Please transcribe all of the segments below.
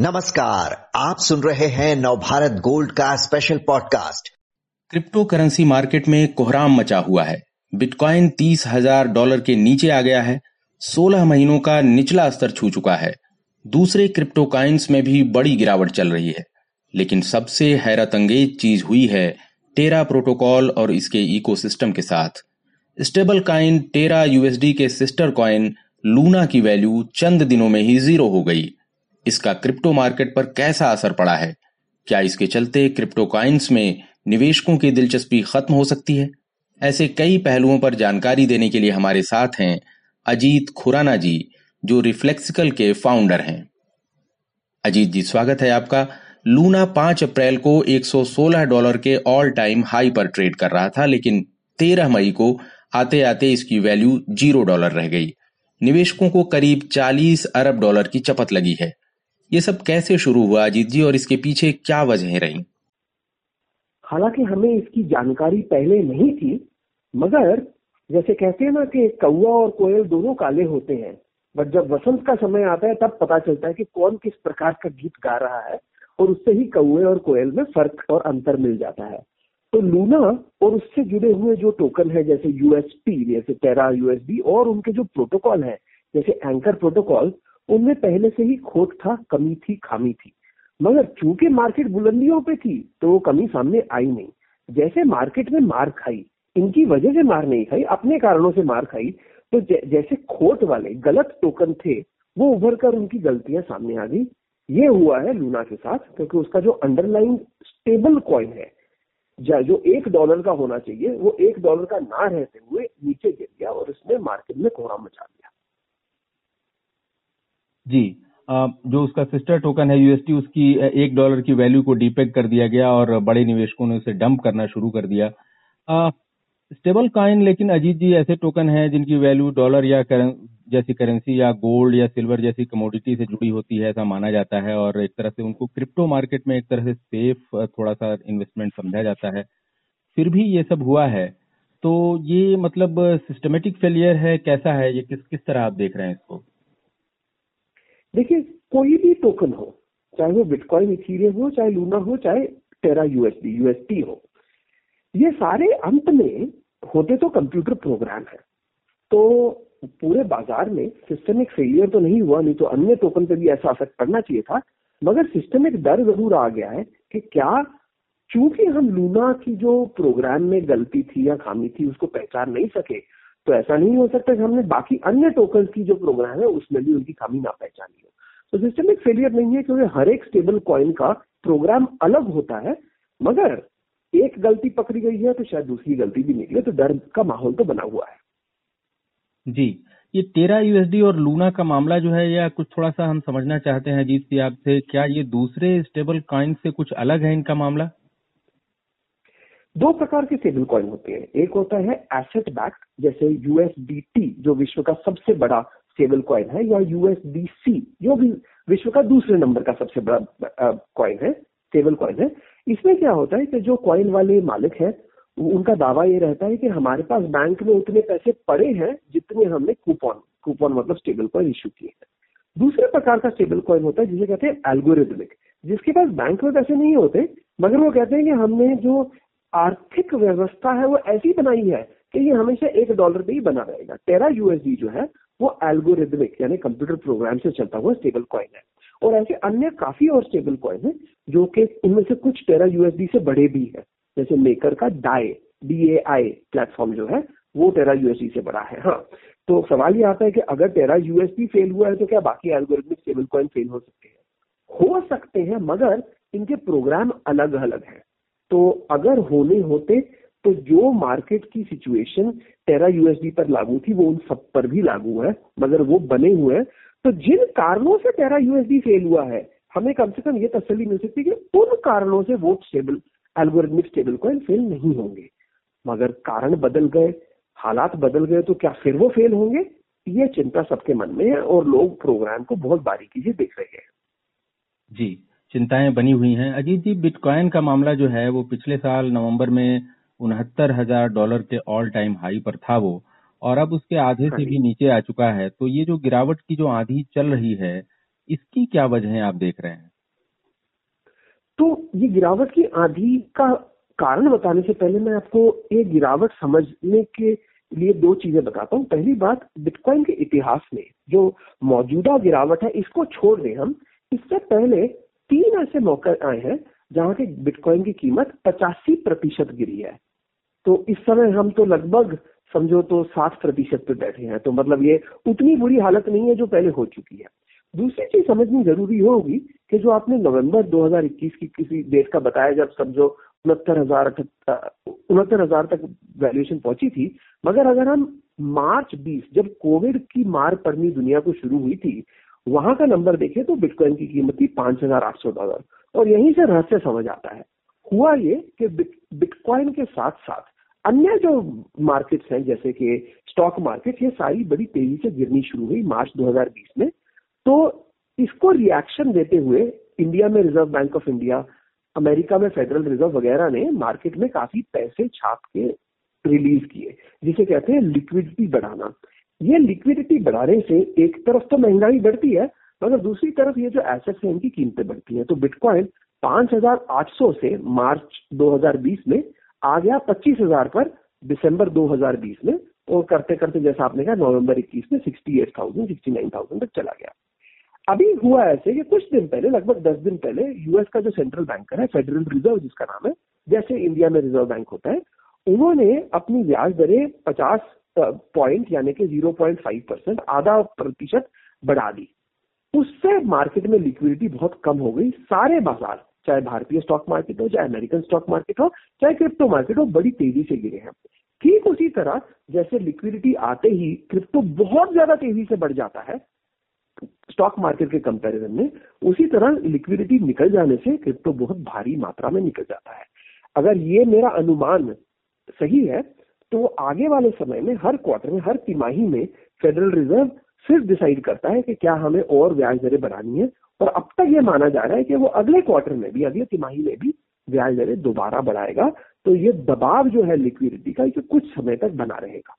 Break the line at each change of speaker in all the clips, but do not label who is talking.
नमस्कार, आप सुन रहे हैं नवभारत गोल्ड का special podcast
crypto currency market में कोहराम मचा हुआ है। बिटकॉइन तीस हज़ार डॉलर के नीचे आ गया है। सोलह महीनों का निचला स्तर छू चुका है। दूसरे क्रिप्टो कॉइन्स में भी बड़ी गिरावट चल रही है। लेकिन सबसे हैरत अंगेज चीज़ हुई है टेरा प्रोटोकॉल और इसके इकोसिस्टम के साथ। स्टेबल कॉइन टेरा यूएसडी के सिस्टर कॉइन लूना की वैल्यू चंद दिनों में ही ज़ीरो हो गई। इसका क्रिप्टो मार्केट पर कैसा असर पड़ा है? क्या इसके चलते क्रिप्टो कॉइन्स में निवेशकों की दिलचस्पी खत्म हो सकती है? ऐसे कई पहलुओं पर जानकारी देने के लिए हमारे साथ हैं अजीत खुराना जी, जो रिफ्लेक्सिकल के फाउंडर हैं। अजीत जी, स्वागत है आपका। लूना पाँच अप्रैल को 116 डॉलर के ऑल टाइम हाई पर ट्रेड कर रहा था, लेकिन 13 मई को आते आते इसकी वैल्यू ज़ीरो डॉलर रह गई। निवेशकों को करीब 40 अरब डॉलर की चपत लगी है। ये सब कैसे शुरू हुआ अजीत जी और इसके पीछे क्या वजह रही?
हालाँकि हमें इसकी जानकारी पहले नहीं थी, मगर जैसे कहते हैं ना कि कौआ और कोयल दोनों काले होते हैं, बट जब वसंत का समय आता है तब पता चलता है कि कौन किस प्रकार का गीत गा रहा है और उससे ही कौए और कोयल में फ़र्क और अंतर मिल जाता है। तो लूना और उससे जुड़े हुए जो टोकन है, जैसे यूएसपी जैसे टेरा यूएसबी और उनके जो प्रोटोकॉल है, जैसे एंकर प्रोटोकॉल उनमें पहले से ही खोट था, कमी थी, खामी थी। मगर चूँकि मार्केट बुलंदियों पे थी तो वो कमी सामने आई नहीं। जैसे मार्केट में मार खाई, इनकी वजह से मार नहीं खाई, अपने कारणों से मार खाई तो जैसे खोट वाले, गलत टोकन थे, वो उभर कर उनकी गलतियाँ सामने आ गई। ये हुआ है लूना के साथ, क्योंकि उसका जो अंडरलाइन स्टेबल कॉइन है, जो एक डॉलर का होना चाहिए, वो एक डॉलर का ना रहते हुए नीचे गिर गया और उसने मार्केट में कोहरा मचा दिया।
जी जो उसका सिस्टर टोकन है यूएसटी उसकी एक डॉलर की वैल्यू को डीपेक कर दिया गया और बड़े निवेशकों ने उसे डंप करना शुरू कर दिया। स्टेबल कॉइन लेकिन अजीत जी ऐसे टोकन हैं जिनकी वैल्यू डॉलर या करें, जैसी करेंसी या गोल्ड या सिल्वर जैसी कमोडिटी से जुड़ी होती है ऐसा माना जाता है और एक तरह से उनको क्रिप्टो मार्केट में एक तरह से सेफ़ थोड़ा सा इन्वेस्टमेंट समझा जाता है। फिर भी ये सब हुआ है। तो ये मतलब सिस्टमेटिक फेलियर है कैसा है ये किस किस तरह आप देख रहे हैं इसको?
देखिए, कोई भी टोकन हो, चाहे वो बिटकॉइन इथीरियम हो, चाहे लूना हो, चाहे टेरा यूएसडी यूएसटी हो, ये सारे अंत में होते तो कंप्यूटर प्रोग्राम है। तो पूरे बाज़ार में सिस्टमिक फेलियर तो नहीं हुआ, नहीं तो अन्य टोकन पे भी ऐसा असर पड़ना चाहिए था, मगर सिस्टमिक डर ज़रूर आ गया है कि क्या चूँकि हम लूना की जो प्रोग्राम में गलती थी या खामी थी, उसको पहचान नहीं सके तो ऐसा नहीं हो सकता कि हमने बाकी अन्य टोकन की जो प्रोग्राम है, उसमें भी उनकी खामी ना पहचानी हो। तो सिस्टमिक फेलियर नहीं है क्योंकि हर एक स्टेबल कॉइन का प्रोग्राम अलग होता है, मगर एक गलती पकड़ी गई है तो शायद दूसरी गलती भी निकले तो डर का माहौल तो बना हुआ है।
जी, ये तेरह यूएसडी और लूना का मामला जो है, या कुछ थोड़ा सा हम समझना चाहते हैं जीत सी आपसे, क्या ये दूसरे स्टेबल कॉइन से कुछ अलग है इनका मामला?
दो प्रकार के स्टेबल कॉइन होते हैं। एक होता है एसेट बैक जैसे यूएसडीटी जो विश्व का सबसे बड़ा स्टेबल कॉइन है, या यूएसडीसी जो भी विश्व का दूसरे नंबर का सबसे बड़ा कॉइन है स्टेबल कॉइन है। इसमें क्या होता है कि जो कॉइन वाले मालिक है उनका दावा ये रहता है कि हमारे पास बैंक में उतने पैसे पड़े हैं, जितने हमने कूपन कूपन मतलब स्टेबल कॉइन इश्यू किए हैं। दूसरे प्रकार का स्टेबल कॉइन होता है, जिसे कहते हैं एल्गोरिदमिक जिसके पास बैंक में पैसे नहीं होते, मगर वो कहते हैं कि हमने जो आर्थिक व्यवस्था है, वो ऐसी बनाई है कि ये हमेशा एक डॉलर पे ही बना रहेगा। टेरा यूएसडी जो है, वो एल्गोरिदमिक यानी कंप्यूटर प्रोग्राम से चलता हुआ स्टेबल कॉइन है। और ऐसे अन्य काफ़ी और स्टेबल कॉइन है, जो कि इनमें से कुछ टेरा यूएसडी से बड़े भी है। जैसे मेकर का Dai D A I platform जो है, वो टेरा यूएसडी से बड़ा है। हाँ तो सवाल ये आता है कि अगर टेरा यूएसडी फेल हुआ है तो क्या बाकी एल्गोरिदमिक स्टेबल कॉइन फेल हो सकते हैं? हो सकते हैं, मगर इनके प्रोग्राम अलग अलग हैं। तो अगर होने होते तो जो मार्केट की सिचुएशन टेरा यूएसडी पर लागू थी, वो उन सब पर भी लागू है, मगर वो बने हुए हैं। तो जिन कारणों से टेरा यूएसडी फेल हुआ है, हमें कम से कम ये तसली मिल सकती है कि उन कारणों से वो stable algorithmic stable coin fail नहीं होंगे। मगर कारण बदल गए, हालात बदल गए तो क्या फिर वो फेल होंगे? ये चिंता सबके मन में है और लोग प्रोग्राम को बहुत बारीकी से देख रहे हैं।
जी। चिंताएँ बनी हुई हैं। अजीत जी बिटकॉइन का मामला जो है वो पिछले साल नवंबर में उनहत्तर हज़ार डॉलर के ऑल टाइम हाई पर था वो और अब उसके आधे से भी नीचे आ चुका है। तो ये जो गिरावट की जो आंधी चल रही है इसकी क्या वजह है आप देख रहे हैं?
तो ये गिरावट की आधी का कारण बताने से पहले मैं आपको ये गिरावट समझने के लिए दो चीज़ें बताता हूँ। पहली बात बिटकॉइन के इतिहास में जो मौजूदा गिरावट है इसको छोड़ दें हम। इससे पहले तीन ऐसे मौके आए हैं जहाँ के बिटकॉइन की कीमत पचासी प्रतिशत गिरी है। तो इस समय हम तो लगभग, समझो तो सात प्रतिशत पे बैठे हैं। तो मतलब ये उतनी बुरी हालत नहीं है जो पहले हो चुकी है। दूसरी चीज़ समझनी ज़रूरी होगी कि जो आपने नवंबर 2021 की किसी डेट का बताया, जब समझो उनहत्तर हज़ार उनहत्तर हज़ार तक वैल्यूएशन पहुँची थी, मगर अगर हम मार्च 20 जब कोविड की मार पड़नी दुनिया को शुरू हुई थी वहाँ का नंबर देखें तो बिटकॉइन की कीमत थी पाँच हज़ार आठ सौ डॉलर। और यहीं से रहस्य समझ आता है। हुआ ये कि बिटकॉइन के साथ साथ अन्य जो मार्केट्स हैं, जैसे कि स्टॉक मार्केट, ये सारी बड़ी तेज़ी से गिरनी शुरू हुई मार्च 2020 में। तो इसको रिएक्शन देते हुए इंडिया में Reserve Bank of India America में फेडरल रिज़र्व वगैरह ने मार्केट में काफ़ी पैसे छाप के रिलीज़ किए, जिसे कहते हैं लिक्विडिटी बढ़ाना। ये लिक्विडिटी बढ़ाने से एक तरफ़ तो महँगाई बढ़ती है मगर दूसरी तरफ़ ये जो एसेट्स हैं इनकी कीमतें बढ़ती हैं। तो बिटकॉइन 5,800 से मार्च 2020 में आ गया 25,000 पर दिसंबर 2020 में और करते करते जैसा आपने कहा नवंबर 21 में 68,000 69,000 तक चला गया। अभी हुआ ऐसे कि कुछ दिन पहले लगभग 10 दिन पहले यूएस का जो सेंट्रल बैंकर है फेडरल रिज़र्व जिसका नाम है जैसे इंडिया में रिज़र्व बैंक होता है उन्होंने अपनी ब्याज दरें 50 पॉइंट यानी कि 0.5 परसेंट आधा प्रतिशत बढ़ा दी। उससे मार्केट में लिक्विडिटी बहुत कम हो गई। सारे बाज़ार, चाहे भारतीय स्टॉक मार्केट हो, चाहे अमेरिकन स्टॉक मार्केट हो, चाहे क्रिप्टो मार्केट हो, बड़ी तेज़ी से गिरे हैं। ठीक उसी तरह जैसे लिक्विडिटी आते ही क्रिप्टो बहुत ज़्यादा तेज़ी से बढ़ जाता है स्टॉक मार्केट के कंपैरिजन में, उसी तरह लिक्विडिटी निकल जाने से क्रिप्टो बहुत भारी मात्रा में निकल जाता है। अगर ये मेरा अनुमान सही है तो आगे वाले समय में, हर क्वार्टर में, हर तिमाही में फेडरल रिज़र्व सिर्फ़ डिसाइड करता है कि क्या हमें और ब्याज दरें बढ़ानी है और अब तक ये माना जा रहा है कि वो अगले क्वार्टर में भी, अगले तिमाही में भी ब्याज दरें दोबारा बढ़ाएगा। तो ये दबाव जो है लिक्विडिटी का, ये कुछ समय तक बना रहेगा।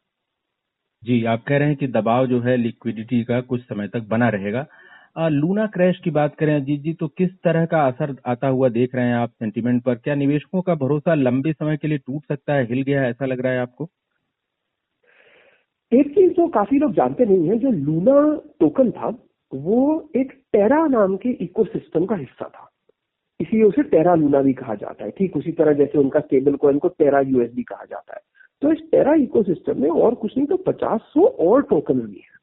जी, आप कह रहे हैं कि दबाव जो है लिक्विडिटी का कुछ समय तक बना रहेगा। लूना क्रैश की बात करें, अजीत जी तो किस तरह का असर आता हुआ देख रहे हैं आप सेंटीमेंट पर? क्या निवेशकों का भरोसा लंबे समय के लिए टूट सकता है, हिल गया ऐसा लग रहा है आपको?
एक चीज़ जो काफ़ी लोग जानते नहीं है, जो लूना टोकन था, वो एक टेरा नाम के इकोसिस्टम का हिस्सा था। इसलिए उसे टेरा लूना भी कहा जाता है। ठीक उसी तरह जैसे उनका स्टेबल कॉइन को टेरा यूएसडी कहा जाता है। तो इस टेरा इकोसिस्टम में और कुछ नहीं तो पचास सौ और टोकन भी है।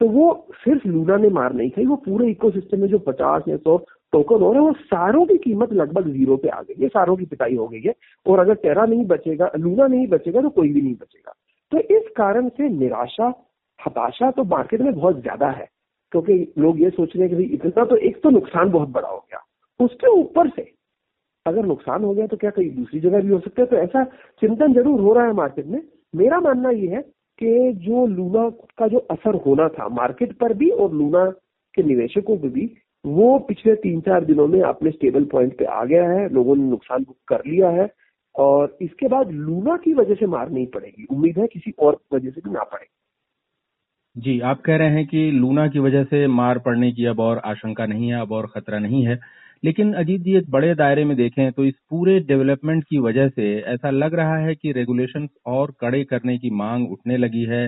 तो वो सिर्फ़ लूना ने मार नहीं खाई, वो पूरे इकोसिस्टम में जो पचास या सौ टोकन हो रहे हैं, वो सारों की कीमत लगभग ज़ीरो पे आ गई है, सारों की पिटाई हो गई है। और अगर टेरा नहीं बचेगा लूना नहीं बचेगा तो कोई भी नहीं बचेगा। तो इस कारण से निराशा, हताशा तो मार्केट में बहुत ज़्यादा है, क्योंकि लोग ये सोच रहे हैं कि इतना तो एक तो नुकसान बहुत बड़ा हो गया। उसके ऊपर से अगर नुकसान हो गया तो क्या कहीं दूसरी जगह भी हो सकता है? तो ऐसा चिंतन ज़रूर हो रहा है मार्केट में। मेरा मानना ये है कि जो लूना का जो असर होना था मार्केट पर भी और लूना के निवेशकों पर भी, वो पिछले तीन चार दिनों में अपने स्टेबल पॉइंट पे आ गया है, लोगों ने नुकसान बुक कर लिया है और इसके बाद लूना की वजह से मार नहीं पड़ेगी। उम्मीद है किसी और वजह से भी ना पड़े।
जी, आप कह रहे हैं कि लूना की वजह से मार पड़ने की अब और आशंका नहीं है, अब और खतरा नहीं है। लेकिन अजीत जी एक बड़े दायरे में देखें तो इस पूरे डेवलपमेंट की वजह से ऐसा लग रहा है कि रेगुलेशन और कड़े करने की मांग उठने लगी है।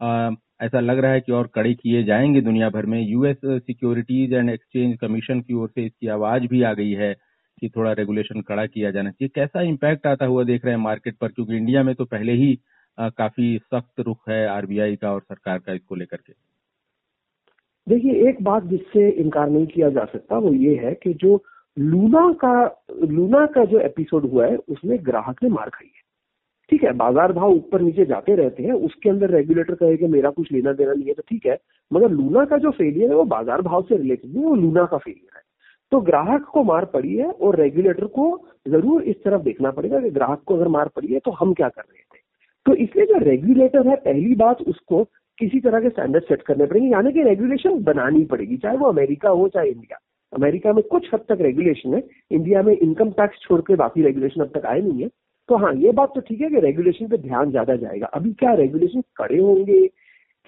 आ, ऐसा लग रहा है कि और कड़े किए जाएँगे दुनिया भर में। US Securities and Exchange Commission की ओर से इसकी आवाज़ भी आ गई है कि थोड़ा रेगुलेशन कड़ा किया जाना चाहिए। कैसा इम्पैक्ट आता हुआ देख रहे हैं मार्केट पर? क्योंकि इंडिया में तो पहले ही आ, काफ़ी सख्त रुख है आरबीआई का और सरकार का इसको लेकर के।
देखिए, एक बात जिससे इनकार नहीं किया जा सकता वो ये है कि जो लूना का लूना का जो एपिसोड हुआ है उसमें ग्राहक ने मार खाई है। ठीक है, बाज़ार भाव ऊपर नीचे जाते रहते हैं, उसके अंदर रेगुलेटर कहे कि मेरा कुछ लेना देना नहीं है तो ठीक है, मगर लूना का जो फेलियर है, वो बाज़ार भाव से रिलेटेड नहीं है, वो लूना का फेलियर है। तो ग्राहक को मार पड़ी है और रेगुलेटर को ज़रूर इस तरफ़ देखना पड़ेगा कि ग्राहक को अगर मार पड़ी है तो हम क्या कर रहे थे। तो इसलिए जो रेगुलेटर है, पहली बात उसको किसी तरह के स्टैंडर्ड सेट करने पड़ेंगे, यानी कि रेगुलेशन बनानी पड़ेगी, चाहे वो अमेरिका हो, चाहे इंडिया। अमेरिका में कुछ हद तक रेगुलेशन है, इंडिया में इनकम टैक्स छोड़ के बाकी रेगुलेशन अब तक आए नहीं है। तो हाँ ये बात तो ठीक है कि रेगुलेशन पे ध्यान ज़्यादा जाएगा। अभी क्या रेगुलेशन कड़े होंगे,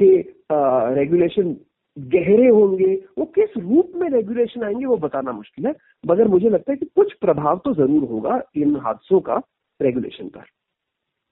कि रेगुलेशन गहरे होंगे, वो किस रूप में रेगुलेशन आएँगे, वो बताना मुश्किल है। मगर मुझे लगता है कि कुछ प्रभाव तो ज़रूर होगा इन हादसों का रेगुलेशन पर।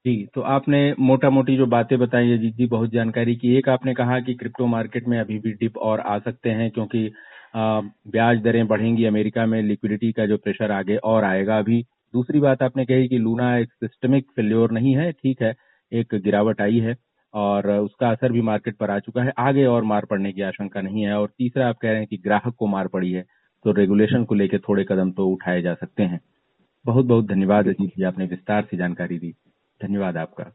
जी तो आपने मोटा मोटी जो बातें बताई अजीत जी बहुत जानकारी की। एक आपने कहा कि क्रिप्टो मार्केट में अभी भी डिप और आ सकते हैं, क्योंकि ब्याज दरें बढ़ेंगी अमेरिका में, लिक्विडिटी का जो प्रेशर आगे और आएगा अभी। दूसरी बात आपने कही कि लूना एक सिस्टमिक फेल्योर नहीं है, ठीक है, एक गिरावट आई है, और उसका असर भी मार्केट पर आ चुका है, आगे और मार पड़ने की आशंका नहीं है, और तीसरा आप कह रहे हैं कि ग्राहक को मार पड़ी है तो रेगुलेशन को लेकर थोड़े कदम तो उठाए जा सकते हैं। बहुत बहुत धन्यवाद, अजीत जी, आपने विस्तार से जानकारी दी। धन्यवाद आपका।